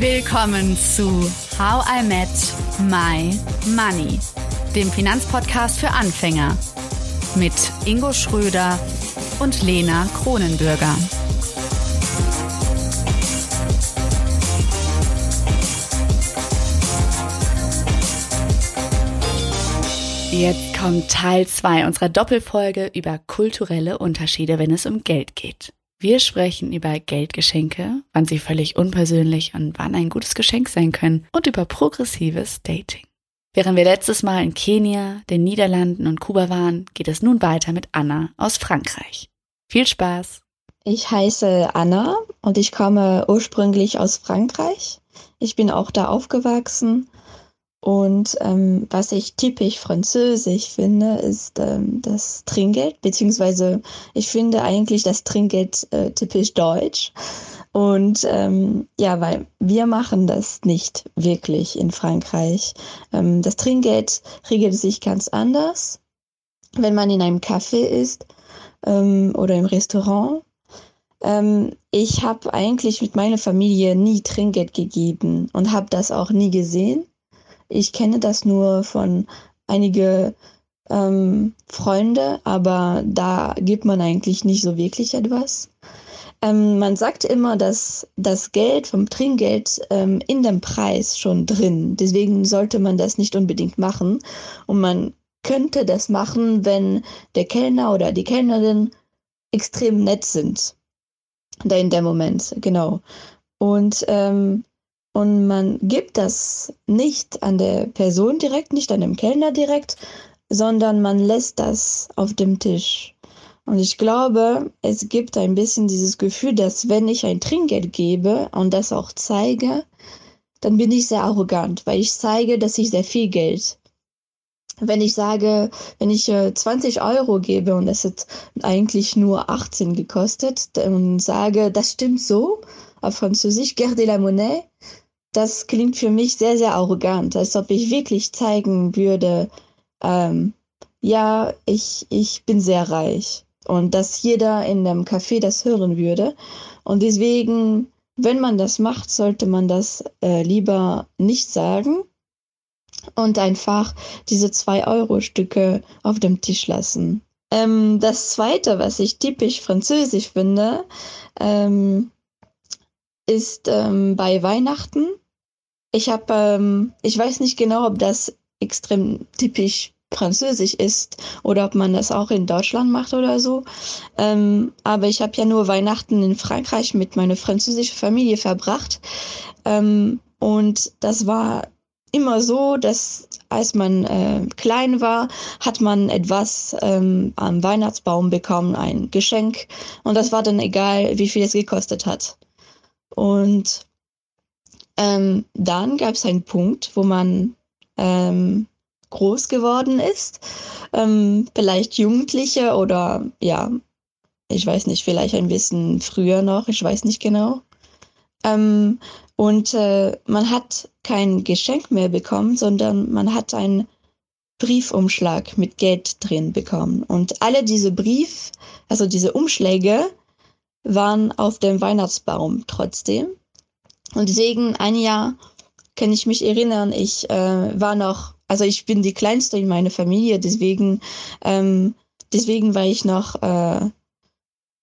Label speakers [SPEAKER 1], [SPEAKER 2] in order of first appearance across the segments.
[SPEAKER 1] Willkommen zu How I Met My Money, dem Finanzpodcast für Anfänger mit Ingo Schröder und Lena Kronenbürger. Jetzt kommt Teil 2 unserer Doppelfolge über kulturelle Unterschiede, wenn es um Geld geht. Wir sprechen über Geldgeschenke, wann sie völlig unpersönlich und wann ein gutes Geschenk sein können und über progressives Dating. Während wir letztes Mal in Kenia, den Niederlanden und Kuba waren, geht es nun weiter mit Anna aus Frankreich. Viel Spaß!
[SPEAKER 2] Ich heiße Anna und ich komme ursprünglich aus Frankreich. Ich bin auch da aufgewachsen und ähm, was ich typisch französisch finde, ist ähm, das Trinkgeld, beziehungsweise ich finde eigentlich das Trinkgeld äh, typisch deutsch. Und ähm, ja, weil wir machen das nicht wirklich in Frankreich. Ähm, das Trinkgeld regelt sich ganz anders. Wenn man in einem Café ist ähm, oder im Restaurant, ähm, ich habe eigentlich mit meiner Familie nie Trinkgeld gegeben und habe das auch nie gesehen. Ich kenne das nur von einige ähm, Freunde, aber da gibt man eigentlich nicht so wirklich etwas. Ähm, man sagt immer, dass das Geld vom Trinkgeld ähm, in dem Preis schon drin. Deswegen sollte man das nicht unbedingt machen. Und man könnte das machen, wenn der Kellner oder die Kellnerin extrem nett sind. Da in dem Moment, genau. Und ähm, und man gibt das nicht an der Person direkt, nicht an dem Kellner direkt, sondern man lässt das auf dem Tisch. Und ich glaube, es gibt ein bisschen dieses Gefühl, dass wenn ich ein Trinkgeld gebe und das auch zeige, dann bin ich sehr arrogant, weil ich zeige, dass ich sehr viel Geld. Wenn ich sage, wenn ich 20 äh, Euro gebe und es hat eigentlich nur 18 gekostet und sage, das stimmt so, auf Französisch, garder la monnaie, das klingt für mich sehr, sehr arrogant, als ob ich wirklich zeigen würde, ähm, ja, ich, ich bin sehr reich und dass jeder in dem Café das hören würde. Und deswegen, wenn man das macht, sollte man das äh, lieber nicht sagen und einfach diese 2-Euro-Stücke auf dem Tisch lassen. Ähm, das Zweite, was ich typisch französisch finde, ähm, ist ähm, bei Weihnachten. Ich habe, ähm, ich weiß nicht genau, ob das extrem typisch französisch ist oder ob man das auch in Deutschland macht oder so. Ähm, aber ich habe ja nur Weihnachten in Frankreich mit meiner französischen Familie verbracht. Ähm, und das war immer so, dass als man äh, klein war, hat man etwas ähm, am Weihnachtsbaum bekommen, ein Geschenk. Und das war dann egal, wie viel es gekostet hat. Und ähm, dann gab es einen Punkt, wo man ähm, groß geworden ist, ähm, vielleicht Jugendliche oder ja, ich weiß nicht, vielleicht ein bisschen früher noch, ich weiß nicht genau. Ähm, und äh, man hat kein Geschenk mehr bekommen, sondern man hat einen Briefumschlag mit Geld drin bekommen. Und alle diese Brief, also diese Umschläge, waren auf dem Weihnachtsbaum trotzdem. Und deswegen ein Jahr kann ich mich erinnern, ich äh, war noch, also ich bin die kleinste in meiner Familie, deswegen, ähm, deswegen war ich noch, äh,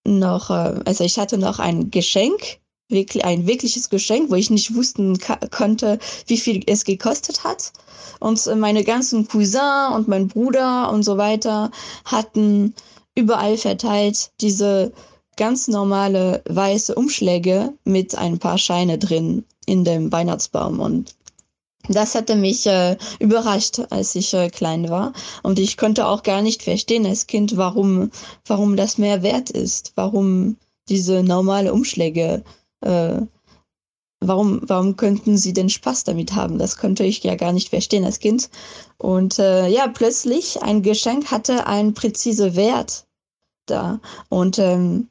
[SPEAKER 2] noch, äh, also ich hatte noch ein Geschenk, wirklich ein wirkliches Geschenk, wo ich nicht wussten konnte, wie viel es gekostet hat. Und meine ganzen Cousins und mein Bruder und so weiter hatten überall verteilt diese ganz normale weiße Umschläge mit ein paar Scheine drin in dem Weihnachtsbaum. Und das hatte mich äh, überrascht, als ich äh, klein war. Und ich konnte auch gar nicht verstehen als Kind, warum, warum das mehr wert ist, warum diese normale Umschläge, äh, warum, warum könnten sie den Spaß damit haben? Das konnte ich ja gar nicht verstehen als Kind. Und äh, ja, plötzlich ein Geschenk hatte einen präzise Wert da. Und ähm,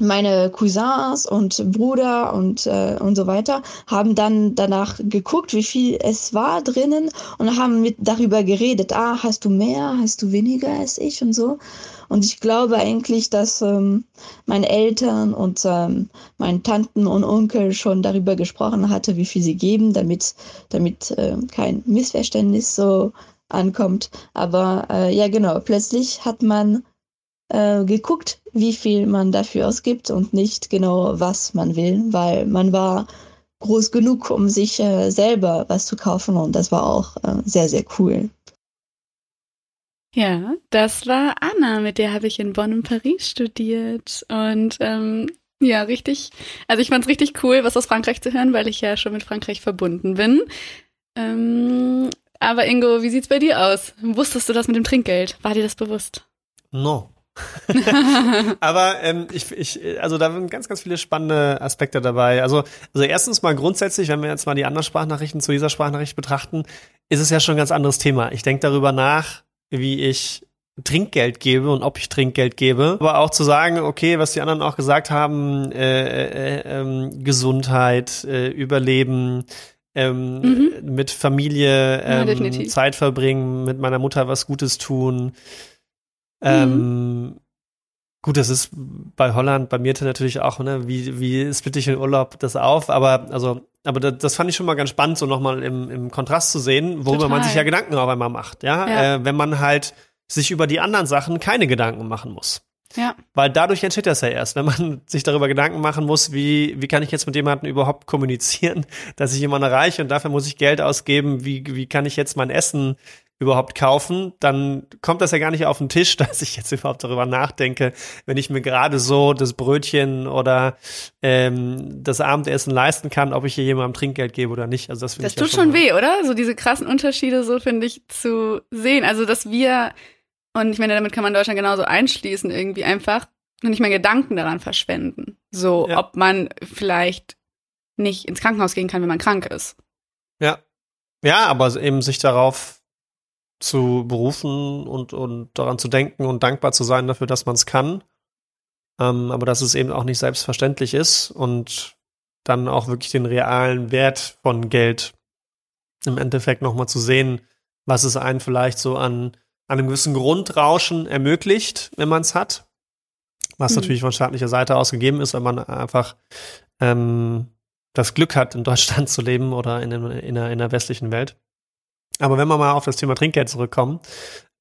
[SPEAKER 2] meine Cousins und Bruder und, äh, und so weiter haben dann danach geguckt, wie viel es war drinnen und haben mit darüber geredet. Ah, hast du mehr, hast du weniger als ich und so. Und ich glaube eigentlich, dass ähm, meine Eltern und ähm, meine Tanten und Onkel schon darüber gesprochen hatte, wie viel sie geben, damit, damit äh, kein Missverständnis so ankommt. Aber äh, ja, genau, plötzlich hat man äh, geguckt, wie viel man dafür ausgibt und nicht genau, was man will, weil man war groß genug, um sich äh, selber was zu kaufen und das war auch äh, sehr, sehr cool.
[SPEAKER 1] Ja, das war Anna, mit der habe ich in Bonn und Paris studiert und ähm, ja, richtig. Also ich fand es richtig cool, was aus Frankreich zu hören, weil ich ja schon mit Frankreich verbunden bin. Ähm, aber Ingo, wie sieht's bei dir aus? Wusstest du das mit dem Trinkgeld? War dir das bewusst?
[SPEAKER 3] No. Aber ähm, ich, ich, also da sind ganz, ganz viele spannende Aspekte dabei. Also, also erstens mal grundsätzlich, wenn wir jetzt mal die anderen Sprachnachrichten zu dieser Sprachnachricht betrachten, ist es ja schon ein ganz anderes Thema. Ich denke darüber nach, wie ich Trinkgeld gebe und ob ich Trinkgeld gebe, aber auch zu sagen, okay, was die anderen auch gesagt haben, äh, äh, äh, Gesundheit, Überleben, ähm, mhm. mit Familie ähm, ja, Zeit verbringen, mit meiner Mutter was Gutes tun, ähm, gut, das ist bei Holland, bei mir natürlich auch, ne, wie, wie splitte ich in Urlaub das auf, aber also, aber das, das fand ich schon mal ganz spannend, so nochmal im, im Kontrast zu sehen, worüber Total. man sich ja Gedanken auf einmal macht, ja, ja. Äh, wenn man halt sich über die anderen Sachen keine Gedanken machen muss.
[SPEAKER 1] Ja.
[SPEAKER 3] Weil dadurch entsteht das ja erst, wenn man sich darüber Gedanken machen muss, wie, wie kann ich jetzt mit jemandem überhaupt kommunizieren, dass ich jemanden erreiche und dafür muss ich Geld ausgeben, wie, wie kann ich jetzt mein Essen überhaupt kaufen, dann kommt das ja gar nicht auf den Tisch, dass ich jetzt überhaupt darüber nachdenke, wenn ich mir gerade so das Brötchen oder ähm, das Abendessen leisten kann, ob ich hier jemandem Trinkgeld gebe oder nicht. Also das,
[SPEAKER 1] das tut ja schon, schon weh, oder? So diese krassen Unterschiede, so finde ich zu sehen. Also dass wir und ich meine, damit kann man Deutschland genauso einschließen, irgendwie einfach und nicht mehr Gedanken daran verschwenden. So, ja. ob man vielleicht nicht ins Krankenhaus gehen kann, wenn man krank ist.
[SPEAKER 3] Ja. Ja, aber eben sich darauf zu berufen und, und daran zu denken und dankbar zu sein dafür, dass man es kann. Ähm, aber dass es eben auch nicht selbstverständlich ist und dann auch wirklich den realen Wert von Geld im Endeffekt nochmal zu sehen, was es einen vielleicht so an, an einem gewissen Grundrauschen ermöglicht, wenn man es hat. Was mhm. natürlich von staatlicher Seite aus gegeben ist, wenn man einfach ähm, das Glück hat, in Deutschland zu leben oder in, in, in, der, in der westlichen Welt. Aber wenn wir mal auf das Thema Trinkgeld zurückkommen,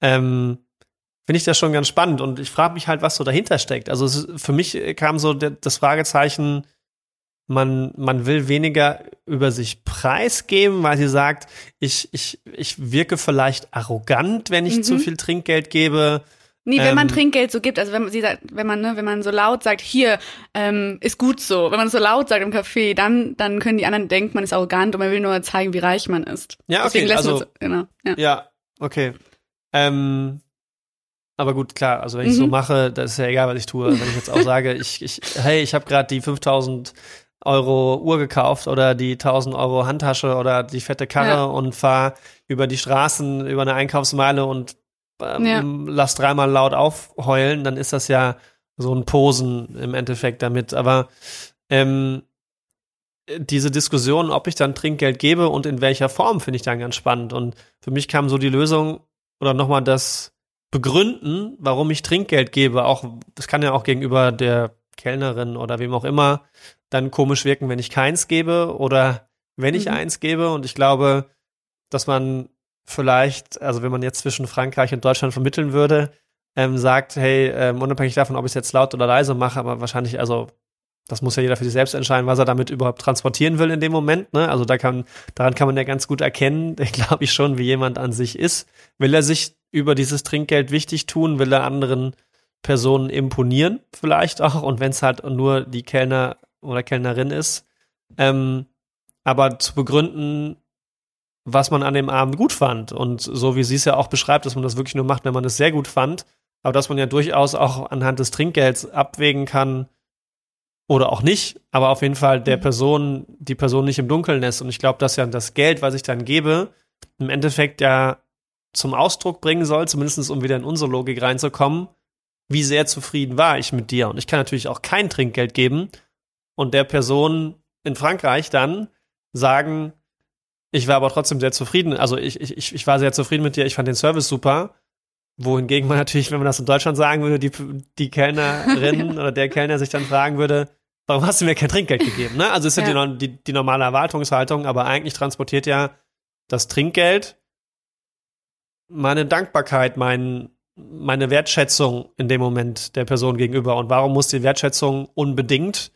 [SPEAKER 3] ähm, finde ich das schon ganz spannend und ich frage mich halt, was so dahinter steckt. Also es, für mich kam so das Fragezeichen, man, man will weniger über sich preisgeben, weil sie sagt, ich, ich, ich wirke vielleicht arrogant, wenn ich mhm. zu viel Trinkgeld gebe.
[SPEAKER 1] Nee, wenn ähm, man Trinkgeld so gibt, also wenn man, sie sagt, wenn man, ne, wenn man so laut sagt, hier, ähm, ist gut so, wenn man so laut sagt im Café, dann, dann können die anderen denken, man ist arrogant und man will nur zeigen, wie reich man ist.
[SPEAKER 3] Ja, okay, also, so, genau, ja. ja, okay. Ähm, aber gut, klar, also wenn ich mhm. so mache, das ist ja egal, was ich tue. Wenn ich jetzt auch sage, ich, ich, hey, ich habe gerade die 5000 Euro Uhr gekauft oder die 1000 Euro Handtasche oder die fette Karre ja. und fahre über die Straßen, über eine Einkaufsmeile und ähm, ja. lass dreimal laut aufheulen, dann ist das ja so ein Posen im Endeffekt damit. Aber ähm, diese Diskussion, ob ich dann Trinkgeld gebe und in welcher Form, finde ich dann ganz spannend. Und für mich kam so die Lösung oder nochmal das Begründen, warum ich Trinkgeld gebe. Auch, das kann ja auch gegenüber der Kellnerin oder wem auch immer dann komisch wirken, wenn ich keins gebe oder wenn ich mhm. eins gebe. Und ich glaube, dass man vielleicht, also wenn man jetzt zwischen Frankreich und Deutschland vermitteln würde, ähm, sagt, hey, ähm, unabhängig davon, ob ich es jetzt laut oder leise mache, aber wahrscheinlich, also das muss ja jeder für sich selbst entscheiden, was er damit überhaupt transportieren will in dem Moment. Ne? Also da kann, daran kann man ja ganz gut erkennen, glaube ich schon, wie jemand an sich ist. Will er sich über dieses Trinkgeld wichtig tun? Will er anderen Personen imponieren vielleicht auch? Und wenn es halt nur die Kellner oder Kellnerin ist, ähm, aber zu begründen, was man an dem Abend gut fand. Und so wie sie es ja auch beschreibt, dass man das wirklich nur macht, wenn man es sehr gut fand, aber dass man ja durchaus auch anhand des Trinkgelds abwägen kann oder auch nicht, aber auf jeden Fall der mhm. Person, die Person nicht im Dunkeln lässt. Und ich glaube, dass ja das Geld, was ich dann gebe, im Endeffekt ja zum Ausdruck bringen soll, zumindest um wieder in unsere Logik reinzukommen, wie sehr zufrieden war ich mit dir. Und ich kann natürlich auch kein Trinkgeld geben und der Person in Frankreich dann sagen, ich war aber trotzdem sehr zufrieden. Also ich, ich, ich war sehr zufrieden mit dir, ich fand den Service super. Wohingegen man natürlich, wenn man das in Deutschland sagen würde, die, die Kellnerin oder der Kellner sich dann fragen würde, warum hast du mir kein Trinkgeld gegeben? Ne? Also ist ja, ja die, die, die normale Erwartungshaltung, aber eigentlich transportiert ja das Trinkgeld meine Dankbarkeit, mein, meine Wertschätzung in dem Moment der Person gegenüber. Und warum muss die Wertschätzung unbedingt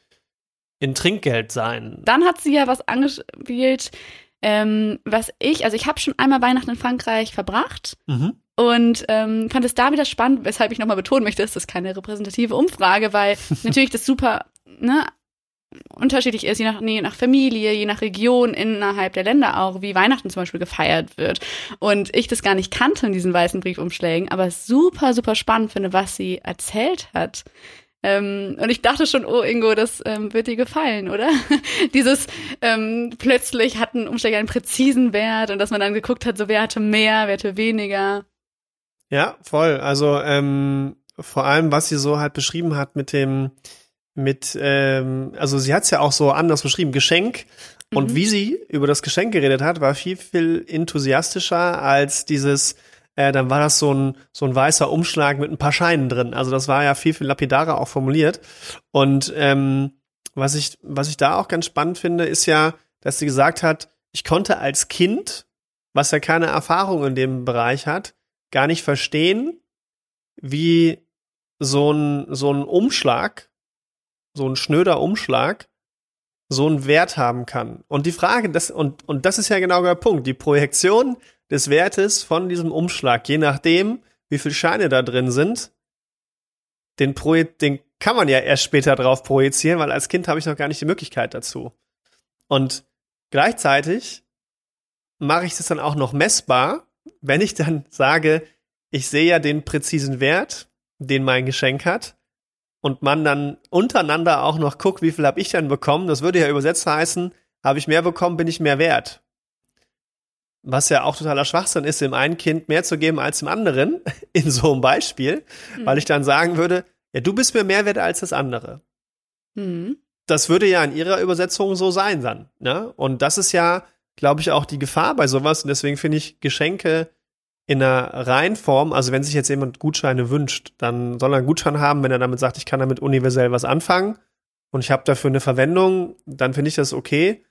[SPEAKER 3] in Trinkgeld sein?
[SPEAKER 1] Dann hat sie ja was angespielt, ähm, was ich, also ich habe schon einmal Weihnachten in Frankreich verbracht. Mhm. Und ähm, fand es da wieder spannend, weshalb ich nochmal betonen möchte, ist das keine repräsentative Umfrage, weil natürlich das super ne, unterschiedlich ist, je nach, je nach Familie, je nach Region innerhalb der Länder auch, wie Weihnachten zum Beispiel gefeiert wird. Und ich das gar nicht kannte in diesen weißen Briefumschlägen, aber super, super spannend finde, was sie erzählt hat. Ähm, und ich dachte schon, oh Ingo, das ähm, wird dir gefallen, oder? Dieses ähm, plötzlich hatten Umschläge einen präzisen Wert und dass man dann geguckt hat, so wer hatte mehr, wer hatte weniger.
[SPEAKER 3] Ja, voll. Also ähm, vor allem, was sie so halt beschrieben hat mit dem, mit, ähm, also sie hat es ja auch so anders beschrieben, Geschenk. Und mhm. wie sie über das Geschenk geredet hat, war viel, viel enthusiastischer als dieses, äh, dann war das so ein, so ein weißer Umschlag mit ein paar Scheinen drin. Also das war ja viel, viel lapidarer auch formuliert. Und ähm, was ich, was ich da auch ganz spannend finde, ist ja, dass sie gesagt hat, ich konnte als Kind, was ja keine Erfahrung in dem Bereich hat, gar nicht verstehen, wie so ein, so ein Umschlag, so ein schnöder Umschlag, so einen Wert haben kann. Und die Frage, das, und, und das ist ja genau der Punkt, die Projektion des Wertes von diesem Umschlag, je nachdem, wie viele Scheine da drin sind, den, Proje den kann man ja erst später drauf projizieren, weil als Kind habe ich noch gar nicht die Möglichkeit dazu. Und gleichzeitig mache ich das dann auch noch messbar, wenn ich dann sage, ich sehe ja den präzisen Wert, den mein Geschenk hat, und man dann untereinander auch noch guckt, wie viel habe ich denn bekommen, das würde ja übersetzt heißen, habe ich mehr bekommen, bin ich mehr wert. Was ja auch totaler Schwachsinn ist, dem einen Kind mehr zu geben als dem anderen, in so einem Beispiel, mhm. weil ich dann sagen würde, ja, du bist mir mehr wert als das andere. Mhm. Das würde ja in ihrer Übersetzung so sein dann. Ne? Und das ist ja glaube ich, auch die Gefahr bei sowas. Und deswegen finde ich Geschenke in einer Reihenform, also wenn sich jetzt jemand Gutscheine wünscht, dann soll er einen Gutschein haben, wenn er damit sagt, ich kann damit universell was anfangen und ich habe dafür eine Verwendung, dann finde ich das okay.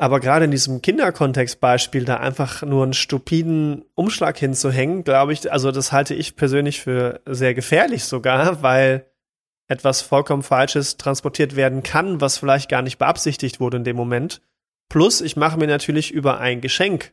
[SPEAKER 3] Aber gerade in diesem Kinderkontextbeispiel da einfach nur einen stupiden Umschlag hinzuhängen, glaube ich, also das halte ich persönlich für sehr gefährlich sogar, weil etwas vollkommen Falsches transportiert werden kann, was vielleicht gar nicht beabsichtigt wurde in dem Moment. Plus, ich mache mir natürlich über ein Geschenk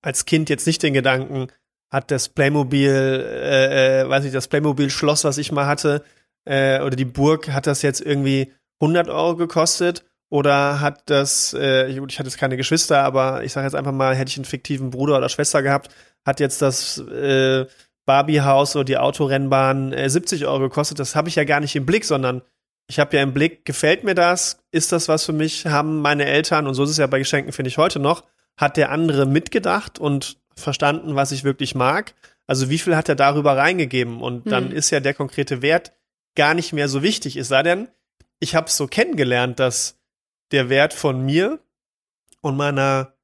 [SPEAKER 3] als Kind jetzt nicht den Gedanken, hat das Playmobil, äh, äh, weiß ich, das Playmobil-Schloss, was ich mal hatte, äh, oder die Burg, hat das jetzt irgendwie 100 Euro gekostet? Oder hat das, äh, ich hatte jetzt keine Geschwister, aber ich sage jetzt einfach mal, hätte ich einen fiktiven Bruder oder Schwester gehabt, hat jetzt das äh, Barbie-Haus oder die Autorennbahn äh, 70 Euro gekostet? Das habe ich ja gar nicht im Blick, sondern ich habe ja im Blick, gefällt mir das? Ist das was für mich? Haben meine Eltern, und so ist es ja bei Geschenken, finde ich heute noch, hat der andere mitgedacht und verstanden, was ich wirklich mag? Also wie viel hat er darüber reingegeben? Und dann hm. ist ja der konkrete Wert gar nicht mehr so wichtig. Es sei denn, ich habe es so kennengelernt, dass der Wert von mir und meiner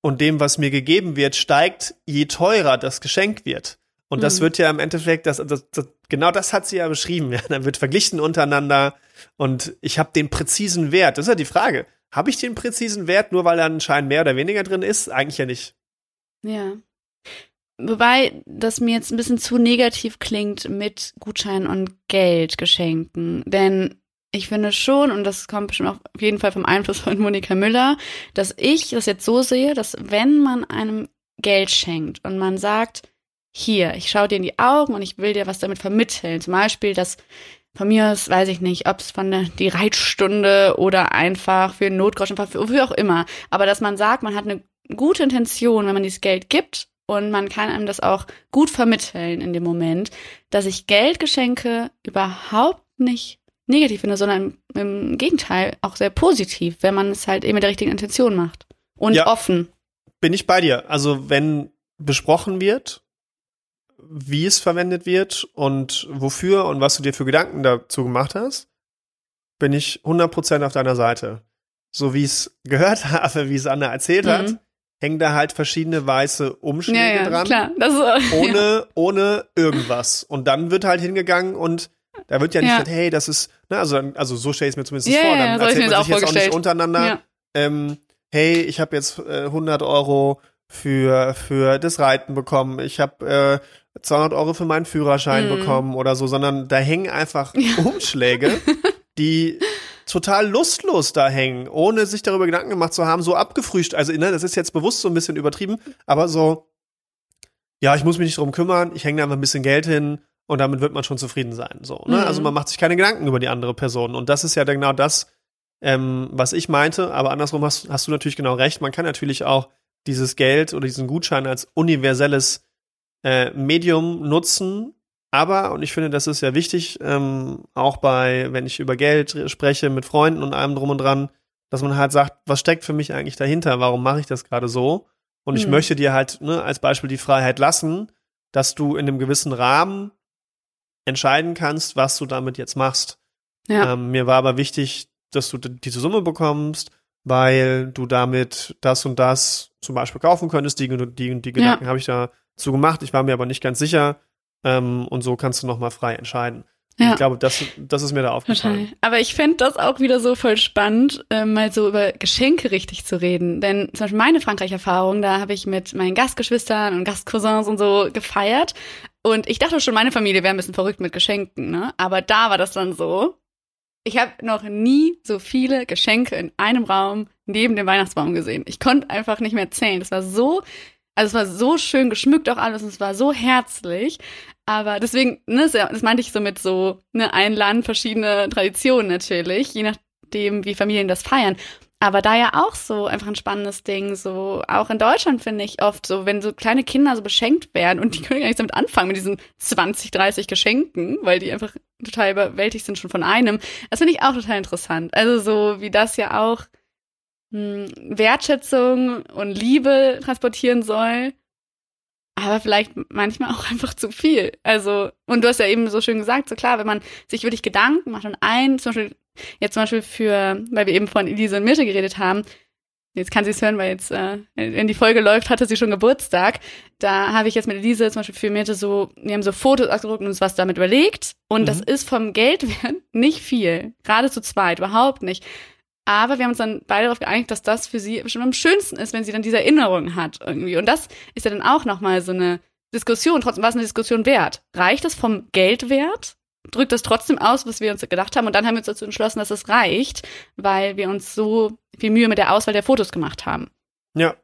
[SPEAKER 3] und dem, was mir gegeben wird, steigt, je teurer das Geschenk wird. Und das mhm. wird ja im Endeffekt, das, das, das, genau das hat sie ja beschrieben. Ja. Dann wird verglichen untereinander und ich habe den präzisen Wert. Das ist ja die Frage. Habe ich den präzisen Wert, nur weil da ein Schein mehr oder weniger drin ist? Eigentlich ja nicht.
[SPEAKER 1] Ja. Wobei das mir jetzt ein bisschen zu negativ klingt mit Gutscheinen und Geldgeschenken. Denn ich finde schon, und das kommt bestimmt auf jeden Fall vom Einfluss von Monika Müller, dass ich das jetzt so sehe, dass wenn man einem Geld schenkt und man sagt, hier, ich schaue dir in die Augen und ich will dir was damit vermitteln. Zum Beispiel, dass von mir aus, weiß ich nicht, ob es von der die Reitstunde oder einfach für Notgroschen, für, für auch immer. Aber dass man sagt, man hat eine gute Intention, wenn man dieses Geld gibt und man kann einem das auch gut vermitteln in dem Moment, dass ich Geldgeschenke überhaupt nicht negativ finde, sondern im Gegenteil auch sehr positiv, wenn man es halt eben mit der richtigen Intention macht. Und ja, offen.
[SPEAKER 3] Bin ich bei dir. Also wenn besprochen wird, wie es verwendet wird und wofür und was du dir für Gedanken dazu gemacht hast, bin ich 100% auf deiner Seite. So wie ich es gehört habe, wie es Anna erzählt mhm. hat, hängen da halt verschiedene weiße Umschläge ja, ja, dran. Klar. Das, äh, ohne, ohne irgendwas. Und dann wird halt hingegangen und da wird ja nicht gesagt, hey, das ist, ne, also, also so stelle ich es mir zumindest vor. Dann erzählt man sich jetzt auch nicht untereinander, ähm, hey, ich habe jetzt äh, 100 Euro für, für das Reiten bekommen, ich habe äh, 200 Euro für meinen Führerschein mhm. bekommen oder so, sondern da hängen einfach Umschläge, die total lustlos da hängen, ohne sich darüber Gedanken gemacht zu haben, so abgefrühstückt. Also, ne, das ist jetzt bewusst so ein bisschen übertrieben, aber so, ja, ich muss mich nicht drum kümmern, ich hänge da einfach ein bisschen Geld hin und damit wird man schon zufrieden sein. So, ne? Mhm. Also man macht sich keine Gedanken über die andere Person. Und das ist ja genau das, ähm, was ich meinte, aber andersrum hast, hast du natürlich genau recht. Man kann natürlich auch dieses Geld oder diesen Gutschein als universelles äh, Medium nutzen, aber, und ich finde, das ist ja wichtig, ähm, auch bei, wenn ich über Geld spreche mit Freunden und allem drum und dran, dass man halt sagt, was steckt für mich eigentlich dahinter? Warum mache ich das gerade so? Und ich mhm. möchte dir halt ne, als Beispiel die Freiheit lassen, dass du in einem gewissen Rahmen entscheiden kannst, was du damit jetzt machst. Ja. Ähm, mir war aber wichtig, dass du diese Summe bekommst, weil du damit das und das zum Beispiel kaufen könntest. Die, die, die Gedanken ja. habe ich dazu gemacht. Ich war mir aber nicht ganz sicher, ähm, und so kannst du nochmal frei entscheiden. Ja. Ich glaube, das, das ist mir da aufgefallen.
[SPEAKER 1] Total. Aber ich fände das auch wieder so voll spannend, äh, mal so über Geschenke richtig zu reden. Denn zum Beispiel meine Frankreich-Erfahrung, da habe ich mit meinen Gastgeschwistern und Gastcousins und so gefeiert. Und ich dachte schon, meine Familie wäre ein bisschen verrückt mit Geschenken, ne? Aber da war das dann so. Ich habe noch nie so viele Geschenke in einem Raum neben dem Weihnachtsbaum gesehen. Ich konnte einfach nicht mehr zählen. Das war so also es war so schön geschmückt auch alles und es war so herzlich. Aber deswegen, ne, das meinte ich so mit so, ne, ein Land, verschiedene Traditionen natürlich, je nachdem, wie Familien das feiern. Aber da ja auch so einfach ein spannendes Ding, so auch in Deutschland finde ich oft so, wenn so kleine Kinder so beschenkt werden und die können gar nichts damit anfangen mit diesen 20, 30 Geschenken, weil die einfach total überwältigt sind schon von einem. Das finde ich auch total interessant. Also so wie das ja auch hm, Wertschätzung und Liebe transportieren soll, aber vielleicht manchmal auch einfach zu viel. Also, und du hast ja eben so schön gesagt, so klar, wenn man sich wirklich Gedanken macht und ein, zum Beispiel, jetzt zum Beispiel für, weil wir eben von Elise und Mirte geredet haben, jetzt kann sie es hören, weil jetzt, äh, wenn die Folge läuft, hatte sie schon Geburtstag. Da habe ich jetzt mit Elise zum Beispiel für Mirte so, wir haben so Fotos ausgedruckt und uns was damit überlegt. Und mhm. das ist vom Geldwert nicht viel. Gerade zu zweit, überhaupt nicht. Aber wir haben uns dann beide darauf geeinigt, dass das für sie bestimmt am schönsten ist, wenn sie dann diese Erinnerung hat irgendwie. Und das ist ja dann auch nochmal so eine Diskussion. Trotzdem war es eine Diskussion wert. Reicht das vom Geldwert? Drückt das trotzdem aus, was wir uns gedacht haben? Und dann haben wir uns dazu entschlossen, dass es reicht, weil wir uns so viel Mühe mit der Auswahl der Fotos gemacht haben.
[SPEAKER 3] Ja.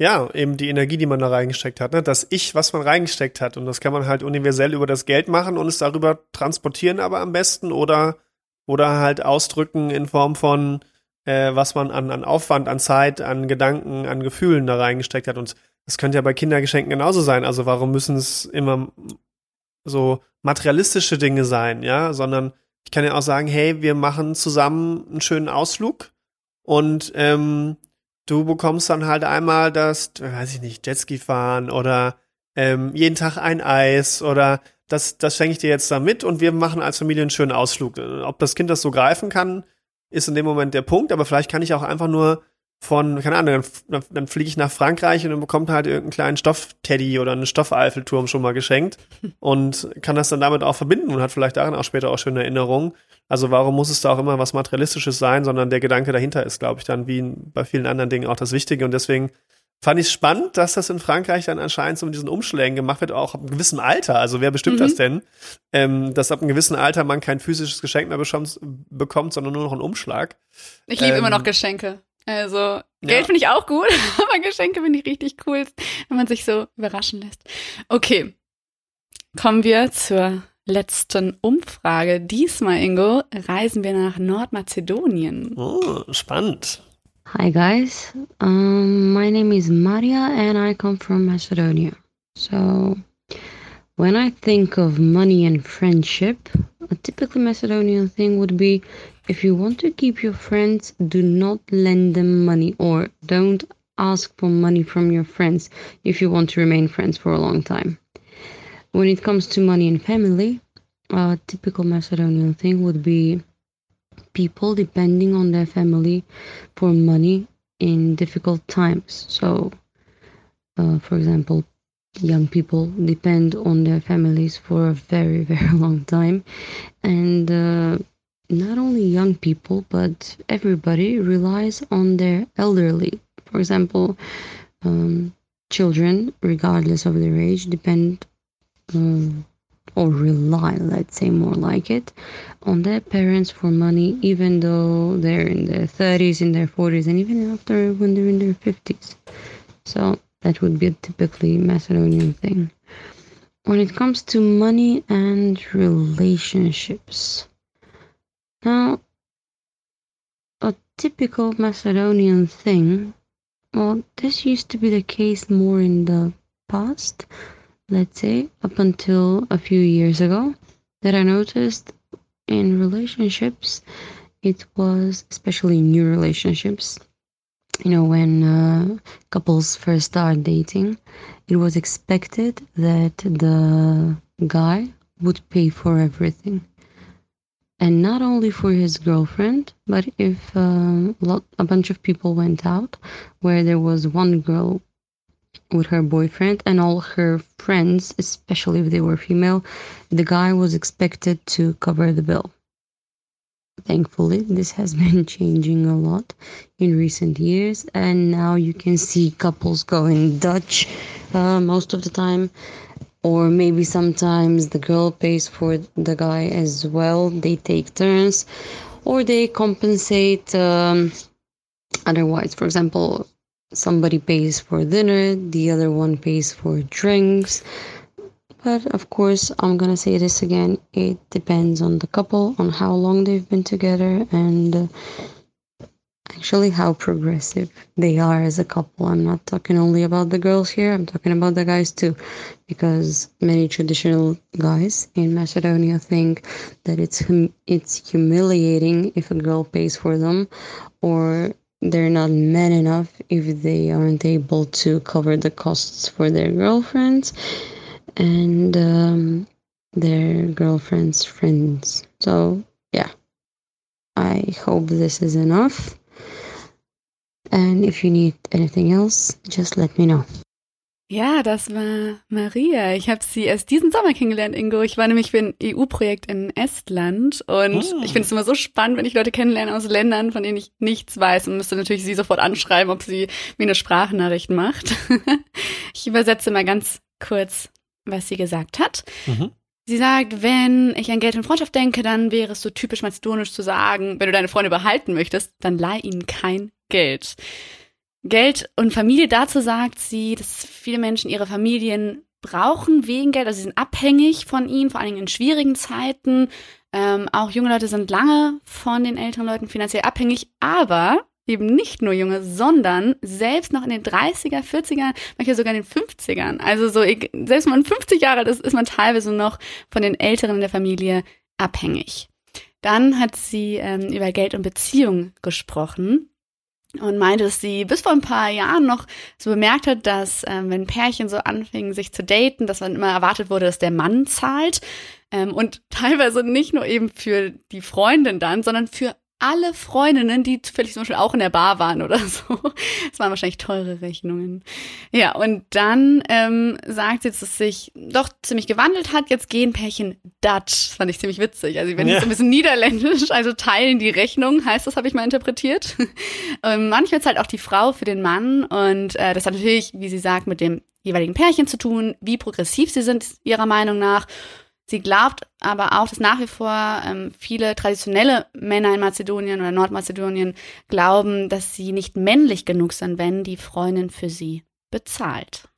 [SPEAKER 3] Ja, eben die Energie, die man da reingesteckt hat, ne? das Ich, was man reingesteckt hat. Und das kann man halt universell über das Geld machen und es darüber transportieren, aber am besten oder oder halt ausdrücken in Form von, äh, was man an, an Aufwand, an Zeit, an Gedanken, an Gefühlen da reingesteckt hat. Und das könnte ja bei Kindergeschenken genauso sein. Also warum müssen es immer so materialistische Dinge sein, ja? Sondern ich kann ja auch sagen, hey, wir machen zusammen einen schönen Ausflug und ähm, du bekommst dann halt einmal das, weiß ich nicht, Jetski fahren oder ähm, jeden Tag ein Eis oder das, das schenke ich dir jetzt da mit und wir machen als Familie einen schönen Ausflug. Ob das Kind das so greifen kann, ist in dem Moment der Punkt, aber vielleicht kann ich auch einfach nur von, keine Ahnung, dann, dann fliege ich nach Frankreich und dann bekommt halt irgendeinen kleinen Stoffteddy oder einen Stoffeiffelturm schon mal geschenkt und kann das dann damit auch verbinden und hat vielleicht daran auch später auch schöne Erinnerungen. Also warum muss es da auch immer was Materialistisches sein, sondern der Gedanke dahinter ist, glaube ich, dann wie bei vielen anderen Dingen auch das Wichtige und deswegen fand ich spannend, dass das in Frankreich dann anscheinend so mit diesen Umschlägen gemacht wird, auch ab einem gewissen Alter. Also wer bestimmt mhm. das denn? Ähm, dass ab einem gewissen Alter man kein physisches Geschenk mehr bekommt, bekommt sondern nur noch einen Umschlag.
[SPEAKER 1] Ich liebe ähm, immer noch Geschenke. Also Geld ja. finde ich auch gut, aber Geschenke finde ich richtig cool, wenn man sich so überraschen lässt. Okay, kommen wir zur letzten Umfrage. Diesmal, Ingo, reisen wir nach Nordmazedonien.
[SPEAKER 3] Oh, spannend.
[SPEAKER 4] Hi guys, um, my name is Maria and I come from Macedonia. So, when I think of money and friendship, a typically Macedonian thing would be if you want to keep your friends, do not lend them money or don't ask for money from your friends if you want to remain friends for a long time. when it comes to money and family, a typical Macedonian thing would be people depending on their family for money in difficult times. So, uh, for example, young people depend on their families for a very, very long time. And uh, not only young people, but everybody relies on their elderly. For example, um, children, regardless of their age, depend um, or rely, let's say more like it, on their parents for money, even though they're in their 30s, in their 40s, and even after when they're in their 50s. So that would be a typically Macedonian thing. When it comes to money and relationships, now, a typical Macedonian thing, well, this used to be the case more in the past, let's say, up until a few years ago, that I noticed in relationships, it was especially new relationships. You know, when uh, couples first start dating, it was expected that the guy would pay for everything. And not only for his girlfriend, but if uh, a bunch of people went out where there was one girl with her boyfriend and all her friends, especially if they were female, the guy was expected to cover the bill. Thankfully, this has been changing a lot in recent years, and now you can see couples going Dutch uh, most of the time, or maybe sometimes the girl pays for the guy as well. They take turns, or they compensate um, otherwise. For example, somebody pays for dinner, the other one pays for drinks. But of course, I'm gonna say this again it depends on the couple, on how long they've been together, and uh, actually how progressive they are as a couple. I'm not talking only about the girls here, I'm talking about the guys too, because many traditional guys in Macedonia think that it's hum- it's humiliating if a girl pays for them or they're not men enough if they aren't able to cover the costs for their girlfriends and um, their girlfriends' friends. So, yeah, I hope this is enough. And if you need anything else, just let me know.
[SPEAKER 1] Ja, das war Maria. Ich habe sie erst diesen Sommer kennengelernt, Ingo. Ich war nämlich für ein EU-Projekt in Estland und oh. ich finde es immer so spannend, wenn ich Leute kennenlerne aus Ländern, von denen ich nichts weiß und müsste natürlich sie sofort anschreiben, ob sie mir eine Sprachnachricht macht. ich übersetze mal ganz kurz, was sie gesagt hat. Mhm. Sie sagt, wenn ich an Geld und Freundschaft denke, dann wäre es so typisch mazedonisch zu sagen, wenn du deine Freunde behalten möchtest, dann leih ihnen kein Geld. Geld und Familie, dazu sagt sie, dass viele Menschen ihre Familien brauchen wegen Geld, also sie sind abhängig von ihnen, vor allen Dingen in schwierigen Zeiten. Ähm, auch junge Leute sind lange von den älteren Leuten finanziell abhängig, aber eben nicht nur junge, sondern selbst noch in den 30er, 40er, manchmal sogar in den 50ern. Also so, selbst wenn man 50 Jahre alt ist, ist man teilweise noch von den Älteren in der Familie abhängig. Dann hat sie ähm, über Geld und Beziehung gesprochen und meinte, dass sie bis vor ein paar Jahren noch so bemerkt hat, dass ähm, wenn Pärchen so anfingen, sich zu daten, dass dann immer erwartet wurde, dass der Mann zahlt. Ähm, und teilweise nicht nur eben für die Freundin dann, sondern für alle Freundinnen, die zufällig zum Beispiel auch in der Bar waren oder so. Das waren wahrscheinlich teure Rechnungen. Ja, und dann ähm, sagt sie, dass es sich doch ziemlich gewandelt hat. Jetzt gehen Pärchen Dutch. Das fand ich ziemlich witzig. Also, wenn ja. ein bisschen niederländisch, also teilen die Rechnung, heißt das, habe ich mal interpretiert. ähm, manchmal zahlt auch die Frau für den Mann. Und äh, das hat natürlich, wie sie sagt, mit dem jeweiligen Pärchen zu tun, wie progressiv sie sind, ihrer Meinung nach. Sie glaubt aber auch, dass nach wie vor ähm, viele traditionelle Männer in Mazedonien oder Nordmazedonien glauben, dass sie nicht männlich genug sind, wenn die Freundin für sie bezahlt.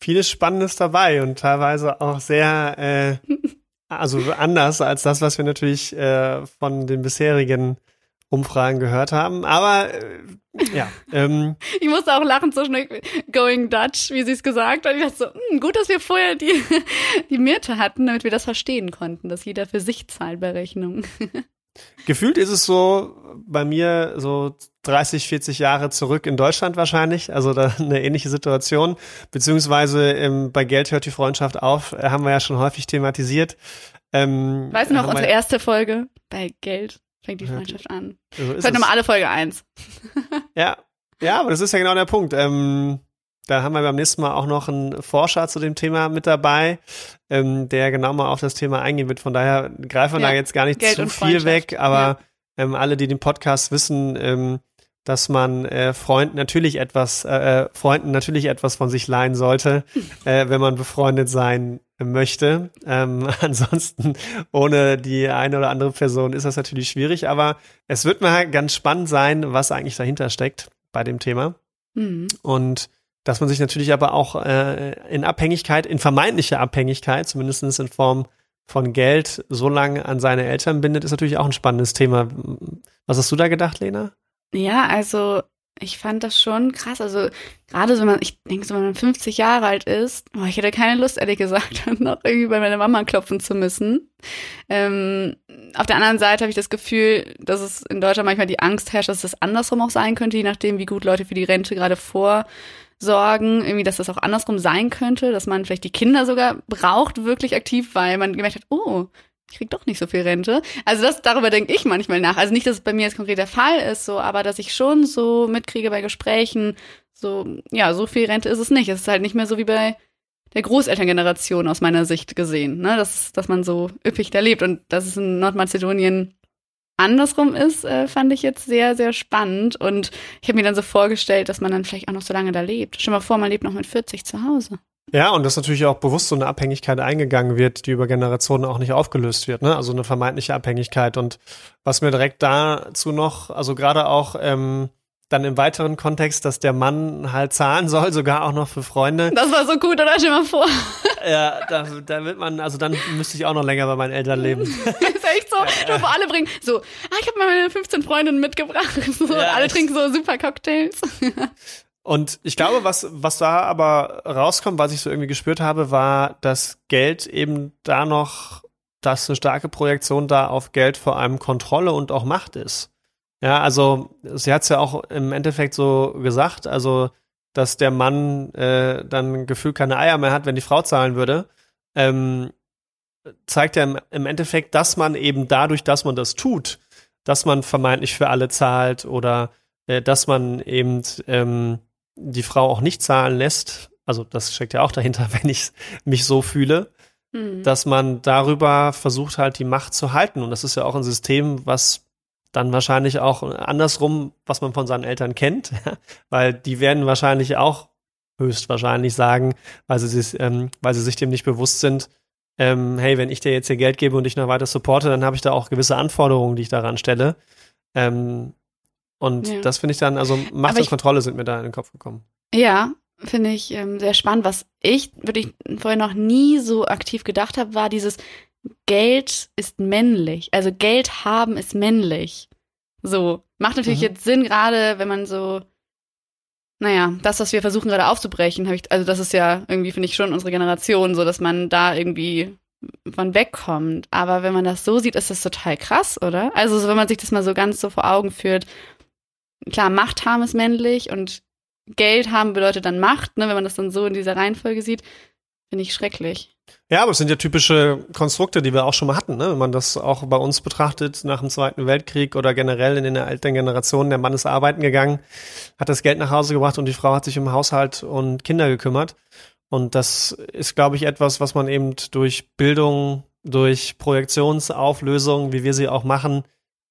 [SPEAKER 3] Vieles Spannendes dabei und teilweise auch sehr, äh, also anders als das, was wir natürlich äh, von den bisherigen Umfragen gehört haben. Aber äh, ja. Ähm,
[SPEAKER 1] ich musste auch lachen so schnell, Going Dutch, wie sie es gesagt hat. Ich dachte so, mh, hm, gut, dass wir vorher die, die Mirte hatten, damit wir das verstehen konnten, dass jeder für sich zahlt bei Rechnungen.
[SPEAKER 3] Gefühlt ist es so bei mir so 30, 40 Jahre zurück in Deutschland wahrscheinlich, also da eine ähnliche Situation, beziehungsweise ähm, bei Geld hört die Freundschaft auf, äh, haben wir ja schon häufig thematisiert.
[SPEAKER 1] Ähm, weißt du noch, unsere erste Folge bei Geld fängt die Freundschaft ja, an. So Hört nochmal alle Folge eins.
[SPEAKER 3] ja, ja, aber das ist ja genau der Punkt. Ähm, da haben wir beim nächsten Mal auch noch einen Forscher zu dem Thema mit dabei, ähm, der genau mal auf das Thema eingehen wird. Von daher greifen wir ja, da jetzt gar nicht Geld zu viel weg, aber ja. ähm, alle, die den Podcast wissen, ähm, dass man äh, Freunden natürlich etwas, äh, äh Freunden natürlich etwas von sich leihen sollte, äh, wenn man befreundet sein möchte. Ähm, ansonsten ohne die eine oder andere Person ist das natürlich schwierig, aber es wird mal ganz spannend sein, was eigentlich dahinter steckt bei dem Thema. Mhm. Und dass man sich natürlich aber auch äh, in Abhängigkeit, in vermeintliche Abhängigkeit, zumindest in Form von Geld, so lange an seine Eltern bindet, ist natürlich auch ein spannendes Thema. Was hast du da gedacht, Lena?
[SPEAKER 1] Ja, also ich fand das schon krass. Also gerade so, wenn man, ich denke so, wenn man 50 Jahre alt ist, boah, ich hätte keine Lust, ehrlich gesagt, noch irgendwie bei meiner Mama klopfen zu müssen. Ähm, auf der anderen Seite habe ich das Gefühl, dass es in Deutschland manchmal die Angst herrscht, dass das andersrum auch sein könnte, je nachdem, wie gut Leute für die Rente gerade vorsorgen, irgendwie, dass das auch andersrum sein könnte, dass man vielleicht die Kinder sogar braucht, wirklich aktiv, weil man gemerkt hat, oh, ich krieg doch nicht so viel Rente. Also das, darüber denke ich manchmal nach. Also nicht, dass es bei mir jetzt konkret der Fall ist, so, aber dass ich schon so mitkriege bei Gesprächen, so, ja, so viel Rente ist es nicht. Es ist halt nicht mehr so wie bei der Großelterngeneration aus meiner Sicht gesehen, ne, dass, dass man so üppig da lebt und dass es in Nordmazedonien andersrum ist, äh, fand ich jetzt sehr, sehr spannend und ich habe mir dann so vorgestellt, dass man dann vielleicht auch noch so lange da lebt. Stell mal vor, man lebt noch mit 40 zu Hause.
[SPEAKER 3] Ja, und dass natürlich auch bewusst so eine Abhängigkeit eingegangen wird, die über Generationen auch nicht aufgelöst wird, ne? Also eine vermeintliche Abhängigkeit. Und was mir direkt dazu noch, also gerade auch ähm, dann im weiteren Kontext, dass der Mann halt zahlen soll, sogar auch noch für Freunde.
[SPEAKER 1] Das war so gut, oder? Stell mal vor.
[SPEAKER 3] Ja, da, da wird man, also dann müsste ich auch noch länger bei meinen Eltern leben.
[SPEAKER 1] ist echt so, du, wo alle bringen so, ah, ich habe mal meine 15 Freundinnen mitgebracht. So, ja, alle trinken so super Cocktails.
[SPEAKER 3] Und ich glaube, was, was da aber rauskommt, was ich so irgendwie gespürt habe, war, dass Geld eben da noch, dass eine starke Projektion da auf Geld vor allem Kontrolle und auch Macht ist. Ja, also sie hat es ja auch im Endeffekt so gesagt, also dass der Mann äh, dann gefühlt keine Eier mehr hat, wenn die Frau zahlen würde, ähm, zeigt ja im, im Endeffekt, dass man eben dadurch, dass man das tut, dass man vermeintlich für alle zahlt oder äh, dass man eben ähm, die Frau auch nicht zahlen lässt, also das steckt ja auch dahinter, wenn ich mich so fühle, mhm. dass man darüber versucht halt die Macht zu halten. Und das ist ja auch ein System, was dann wahrscheinlich auch andersrum, was man von seinen Eltern kennt, weil die werden wahrscheinlich auch höchstwahrscheinlich sagen, weil sie, ähm, weil sie sich dem nicht bewusst sind, ähm, hey, wenn ich dir jetzt hier Geld gebe und dich noch weiter supporte, dann habe ich da auch gewisse Anforderungen, die ich daran stelle. Ähm, und ja. das finde ich dann, also Macht und Kontrolle sind mir da in den Kopf gekommen.
[SPEAKER 1] Ja, finde ich ähm, sehr spannend. Was ich wirklich vorher noch nie so aktiv gedacht habe, war dieses Geld ist männlich. Also Geld haben ist männlich. So. Macht natürlich mhm. jetzt Sinn, gerade wenn man so, naja, das, was wir versuchen gerade aufzubrechen, habe ich, also das ist ja irgendwie, finde ich, schon unsere Generation, so dass man da irgendwie von wegkommt. Aber wenn man das so sieht, ist das total krass, oder? Also so, wenn man sich das mal so ganz so vor Augen führt, klar, Macht haben ist männlich und Geld haben bedeutet dann Macht, ne, wenn man das dann so in dieser Reihenfolge sieht, finde ich schrecklich.
[SPEAKER 3] Ja, aber es sind ja typische Konstrukte, die wir auch schon mal hatten, ne? Wenn man das auch bei uns betrachtet, nach dem Zweiten Weltkrieg oder generell in den alten Generationen, der Mann ist arbeiten gegangen, hat das Geld nach Hause gebracht und die Frau hat sich um Haushalt und Kinder gekümmert. Und das ist, glaube ich, etwas, was man eben durch Bildung, durch Projektionsauflösung, wie wir sie auch machen,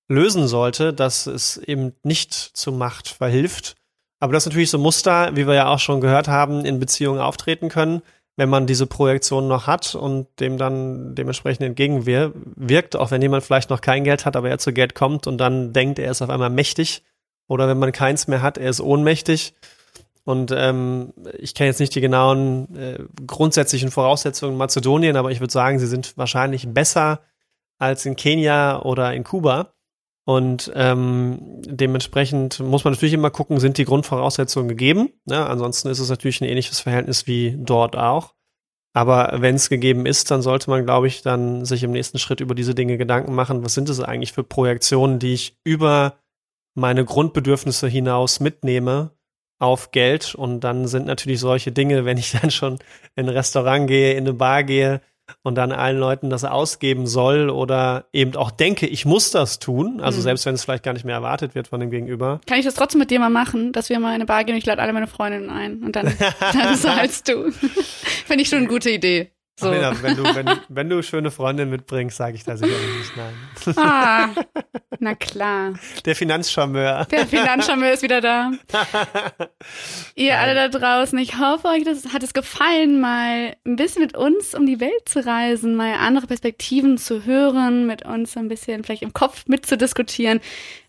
[SPEAKER 3] lösen sollte, dass es eben nicht zu Macht verhilft. Aber das natürlich so Muster, wie wir ja auch schon gehört haben, in Beziehungen auftreten können, wenn man diese Projektion noch hat und dem dann dementsprechend entgegenwirkt, auch wenn jemand vielleicht noch kein Geld hat, aber er zu Geld kommt und dann denkt, er ist auf einmal mächtig. Oder wenn man keins mehr hat, er ist ohnmächtig. Und ähm, ich kenne jetzt nicht die genauen äh, grundsätzlichen Voraussetzungen in Mazedonien, aber ich würde sagen, sie sind wahrscheinlich besser als in Kenia oder in Kuba. Und ähm, dementsprechend muss man natürlich immer gucken, sind die Grundvoraussetzungen gegeben. Ja, ansonsten ist es natürlich ein ähnliches Verhältnis wie dort auch. Aber wenn es gegeben ist, dann sollte man, glaube ich, dann sich im nächsten Schritt über diese Dinge Gedanken machen. Was sind es eigentlich für Projektionen, die ich über meine Grundbedürfnisse hinaus mitnehme auf Geld? Und dann sind natürlich solche Dinge, wenn ich dann schon in ein Restaurant gehe, in eine Bar gehe, und dann allen Leuten das ausgeben soll oder eben auch denke, ich muss das tun, also mhm. selbst wenn es vielleicht gar nicht mehr erwartet wird von dem Gegenüber.
[SPEAKER 1] Kann ich das trotzdem mit dir mal machen, dass wir mal in eine Bar gehen und ich lade alle meine Freundinnen ein und dann, dann zahlst du. Finde ich schon eine gute Idee. So. Ach,
[SPEAKER 3] Lena, wenn, du, wenn, wenn du schöne Freundin mitbringst, sage ich da sicherlich nicht nein.
[SPEAKER 1] Ah, na klar.
[SPEAKER 3] Der Finanzcharmeur.
[SPEAKER 1] Der Finanzcharmeur ist wieder da. Ihr nein. alle da draußen, ich hoffe, euch das, hat es gefallen, mal ein bisschen mit uns um die Welt zu reisen, mal andere Perspektiven zu hören, mit uns ein bisschen vielleicht im Kopf mitzudiskutieren.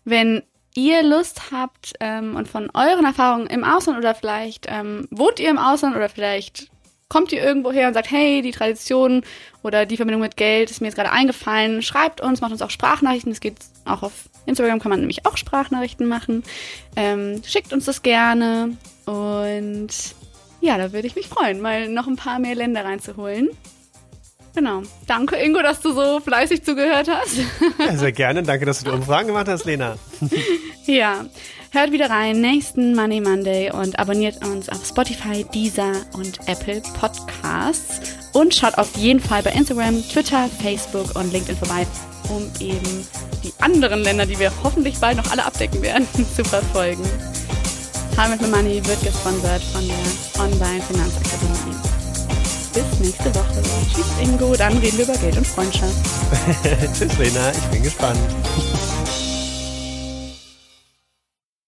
[SPEAKER 1] Wenn ihr Lust habt ähm, und von euren Erfahrungen im Ausland oder vielleicht ähm, wohnt ihr im Ausland oder vielleicht kommt ihr irgendwo her und sagt, hey, die Tradition oder die Verbindung mit Geld ist mir jetzt gerade eingefallen, schreibt uns, macht uns auch Sprachnachrichten. Das geht auch auf Instagram, kann man nämlich auch Sprachnachrichten machen. Ähm, schickt uns das gerne und ja, da würde ich mich freuen, mal noch ein paar mehr Länder reinzuholen. Genau. Danke, Ingo, dass du so fleißig zugehört hast.
[SPEAKER 3] Ja, sehr gerne. Danke, dass du die Umfragen gemacht hast, Lena.
[SPEAKER 1] ja. Hört wieder rein nächsten Money Monday und abonniert uns auf Spotify, Deezer und Apple Podcasts. Und schaut auf jeden Fall bei Instagram, Twitter, Facebook und LinkedIn vorbei, um eben die anderen Länder, die wir hoffentlich bald noch alle abdecken werden, zu verfolgen. Time with Money wird gesponsert von der Online Finanzakademie. Bis nächste Woche. Tschüss Ingo, dann reden wir über Geld und Freundschaft.
[SPEAKER 3] Tschüss Lena, ich bin gespannt.